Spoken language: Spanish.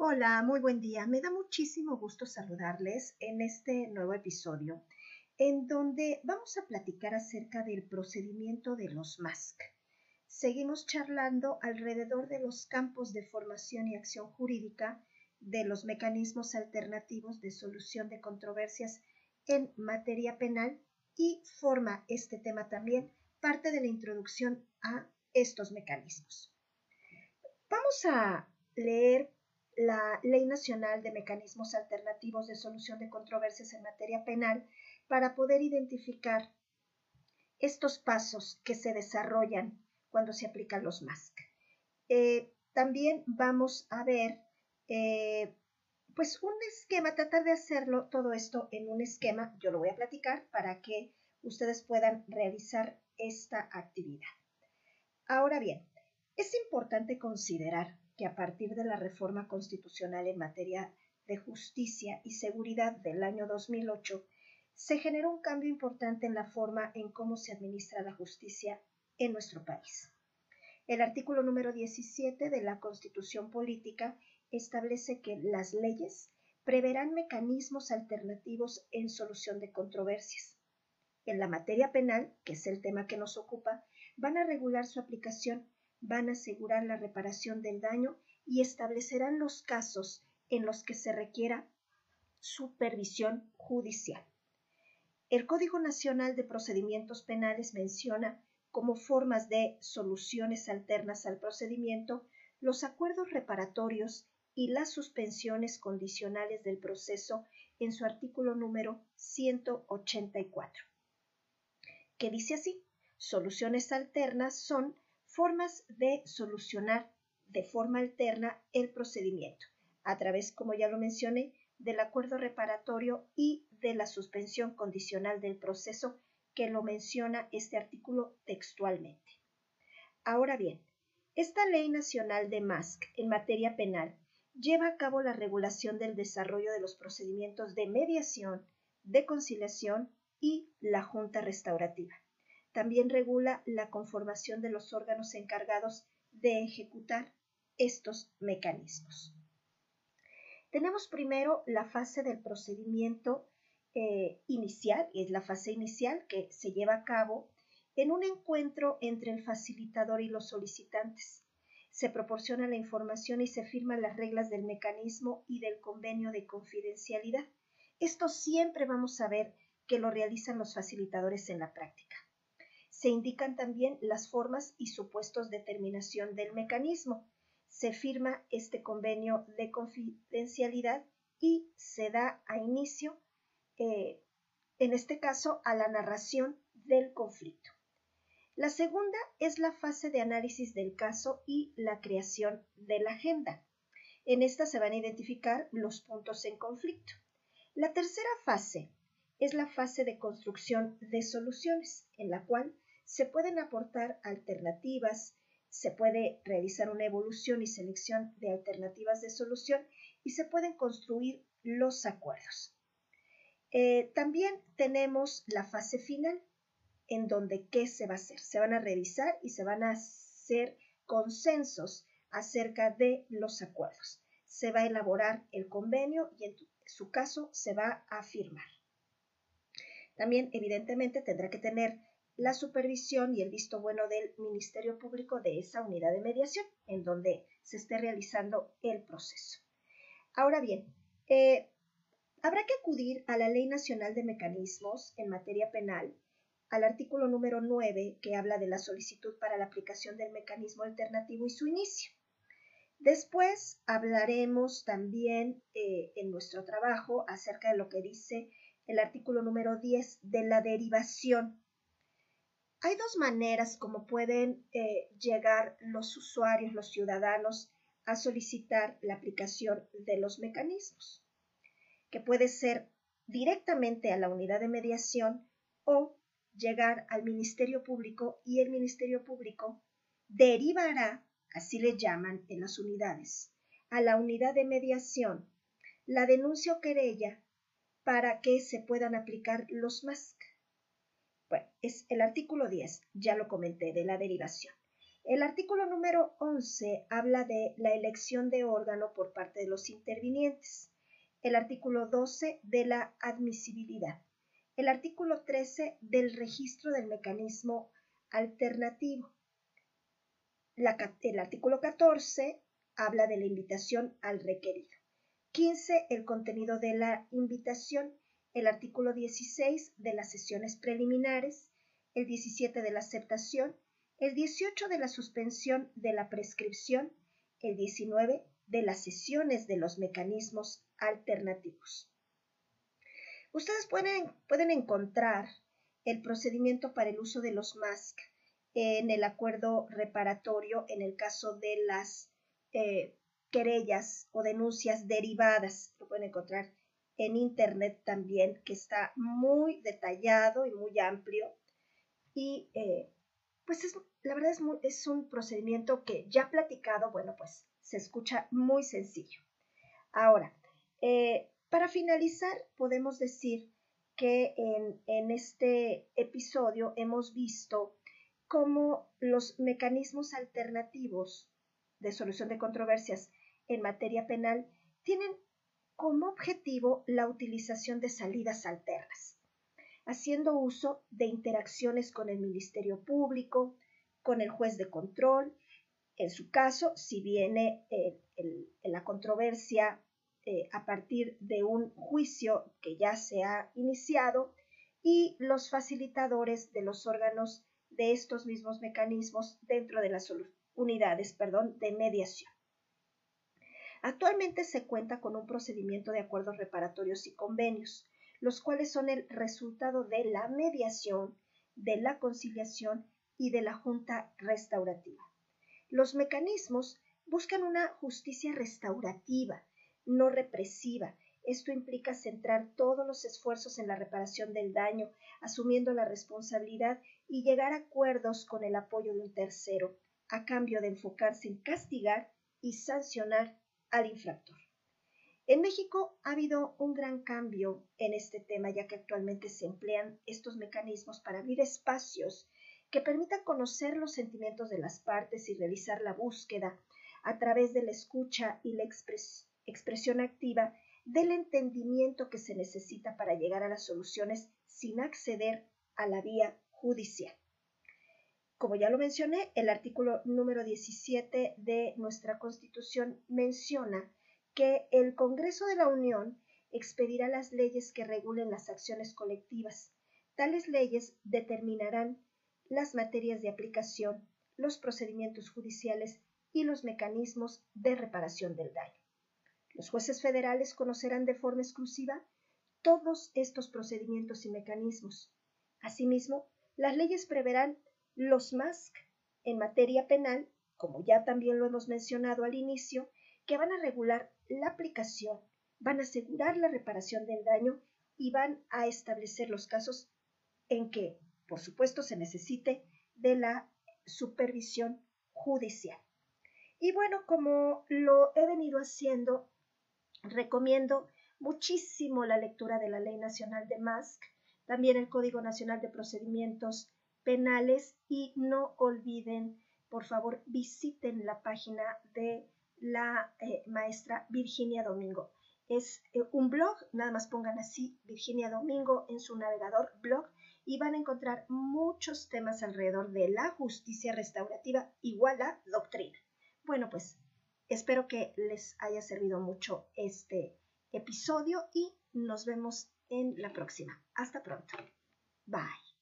Hola, muy buen día. Me da muchísimo gusto saludarles en este nuevo episodio en donde vamos a platicar acerca del procedimiento de los MASC. Seguimos charlando alrededor de los campos de formación y acción jurídica de los mecanismos alternativos de solución de controversias en materia penal y forma este tema también parte de la introducción a estos mecanismos. Vamos a leer la Ley Nacional de Mecanismos Alternativos de Solución de Controversias en Materia Penal para poder identificar estos pasos que se desarrollan cuando se aplican los MASC. Eh, también vamos a ver eh, pues un esquema, tratar de hacerlo todo esto en un esquema, yo lo voy a platicar para que ustedes puedan realizar esta actividad. Ahora bien, es importante considerar que a partir de la reforma constitucional en materia de justicia y seguridad del año 2008, se generó un cambio importante en la forma en cómo se administra la justicia en nuestro país. El artículo número 17 de la Constitución Política establece que las leyes preverán mecanismos alternativos en solución de controversias. En la materia penal, que es el tema que nos ocupa, van a regular su aplicación van a asegurar la reparación del daño y establecerán los casos en los que se requiera supervisión judicial. El Código Nacional de Procedimientos Penales menciona como formas de soluciones alternas al procedimiento los acuerdos reparatorios y las suspensiones condicionales del proceso en su artículo número 184, que dice así, soluciones alternas son formas de solucionar de forma alterna el procedimiento, a través, como ya lo mencioné, del acuerdo reparatorio y de la suspensión condicional del proceso que lo menciona este artículo textualmente. Ahora bien, esta ley nacional de MASC en materia penal lleva a cabo la regulación del desarrollo de los procedimientos de mediación, de conciliación y la junta restaurativa. También regula la conformación de los órganos encargados de ejecutar estos mecanismos. Tenemos primero la fase del procedimiento eh, inicial, es la fase inicial que se lleva a cabo en un encuentro entre el facilitador y los solicitantes. Se proporciona la información y se firman las reglas del mecanismo y del convenio de confidencialidad. Esto siempre vamos a ver que lo realizan los facilitadores en la práctica. Se indican también las formas y supuestos de terminación del mecanismo. Se firma este convenio de confidencialidad y se da a inicio, eh, en este caso, a la narración del conflicto. La segunda es la fase de análisis del caso y la creación de la agenda. En esta se van a identificar los puntos en conflicto. La tercera fase es la fase de construcción de soluciones, en la cual se pueden aportar alternativas, se puede realizar una evolución y selección de alternativas de solución y se pueden construir los acuerdos. Eh, también tenemos la fase final, en donde qué se va a hacer. Se van a revisar y se van a hacer consensos acerca de los acuerdos. Se va a elaborar el convenio y en su caso se va a firmar. También, evidentemente, tendrá que tener la supervisión y el visto bueno del Ministerio Público de esa unidad de mediación en donde se esté realizando el proceso. Ahora bien, eh, habrá que acudir a la Ley Nacional de Mecanismos en materia penal, al artículo número 9 que habla de la solicitud para la aplicación del mecanismo alternativo y su inicio. Después hablaremos también eh, en nuestro trabajo acerca de lo que dice el artículo número 10 de la derivación hay dos maneras como pueden eh, llegar los usuarios, los ciudadanos, a solicitar la aplicación de los mecanismos, que puede ser directamente a la unidad de mediación o llegar al Ministerio Público y el Ministerio Público derivará, así le llaman en las unidades, a la unidad de mediación la denuncia o querella para que se puedan aplicar los MASC. Bueno, es el artículo 10, ya lo comenté, de la derivación. El artículo número 11 habla de la elección de órgano por parte de los intervinientes. El artículo 12 de la admisibilidad. El artículo 13 del registro del mecanismo alternativo. el artículo 14 habla de la invitación al requerido. 15. El contenido de la invitación. El artículo 16 de las sesiones preliminares. El 17 de la aceptación el 18 de la suspensión de la prescripción, el 19 de las sesiones de los mecanismos alternativos. Ustedes pueden, pueden encontrar el procedimiento para el uso de los MASC en el acuerdo reparatorio en el caso de las eh, querellas o denuncias derivadas. Lo pueden encontrar en internet también, que está muy detallado y muy amplio. Y eh, pues es, la verdad es, es un procedimiento que ya platicado, bueno, pues se escucha muy sencillo. Ahora, eh, para finalizar, podemos decir que en, en, este episodio hemos visto cómo los mecanismos alternativos de solución de controversias en materia penal tienen como objetivo la utilización de salidas alternas haciendo uso de interacciones con el Ministerio Público, con el juez de control, en su caso, si viene eh, la controversia eh, a partir de un juicio que ya se ha iniciado, y los facilitadores de los órganos de estos mismos mecanismos dentro de las unidades perdón, de mediación. Actualmente se cuenta con un procedimiento de acuerdos reparatorios y convenios, los cuales son el resultado de la mediación, de la conciliación y de la junta restaurativa. Los mecanismos buscan una justicia restaurativa, no represiva. Esto implica centrar todos los esfuerzos en la reparación del daño, asumiendo la responsabilidad y llegar a acuerdos con el apoyo de un tercero, a cambio de enfocarse en castigar y sancionar al infractor. En México ha habido un gran cambio en este tema, ya que actualmente se emplean estos mecanismos para abrir espacios que permitan conocer los sentimientos de las partes y realizar la búsqueda a través de la escucha y la expresión activa del entendimiento que se necesita para llegar a las soluciones sin acceder a la vía judicial. Como ya lo mencioné, el artículo número 17 de nuestra Constitución menciona que el Congreso de la Unión expedirá las leyes que regulen las acciones colectivas. Tales leyes determinarán las materias de aplicación, los procedimientos judiciales y los mecanismos de reparación del daño. Los jueces federales conocerán de forma exclusiva todos estos procedimientos y mecanismos. Asimismo, las leyes preverán los MASC en materia penal, como ya también lo hemos mencionado al inicio, que van a regular la aplicación, van a asegurar la reparación del daño y van a establecer los casos en que, por supuesto, se necesite de la supervisión judicial. Y bueno, como lo he venido haciendo, recomiendo muchísimo la lectura de la Ley Nacional de MASC, también el Código Nacional de Procedimientos Penales y no olviden, por favor, visiten la página de la eh, maestra Virginia Domingo. Es eh, un blog, nada más pongan así Virginia Domingo en su navegador blog y van a encontrar muchos temas alrededor de la justicia restaurativa igual a doctrina. Bueno, pues espero que les haya servido mucho este episodio y nos vemos en la próxima. Hasta pronto. Bye.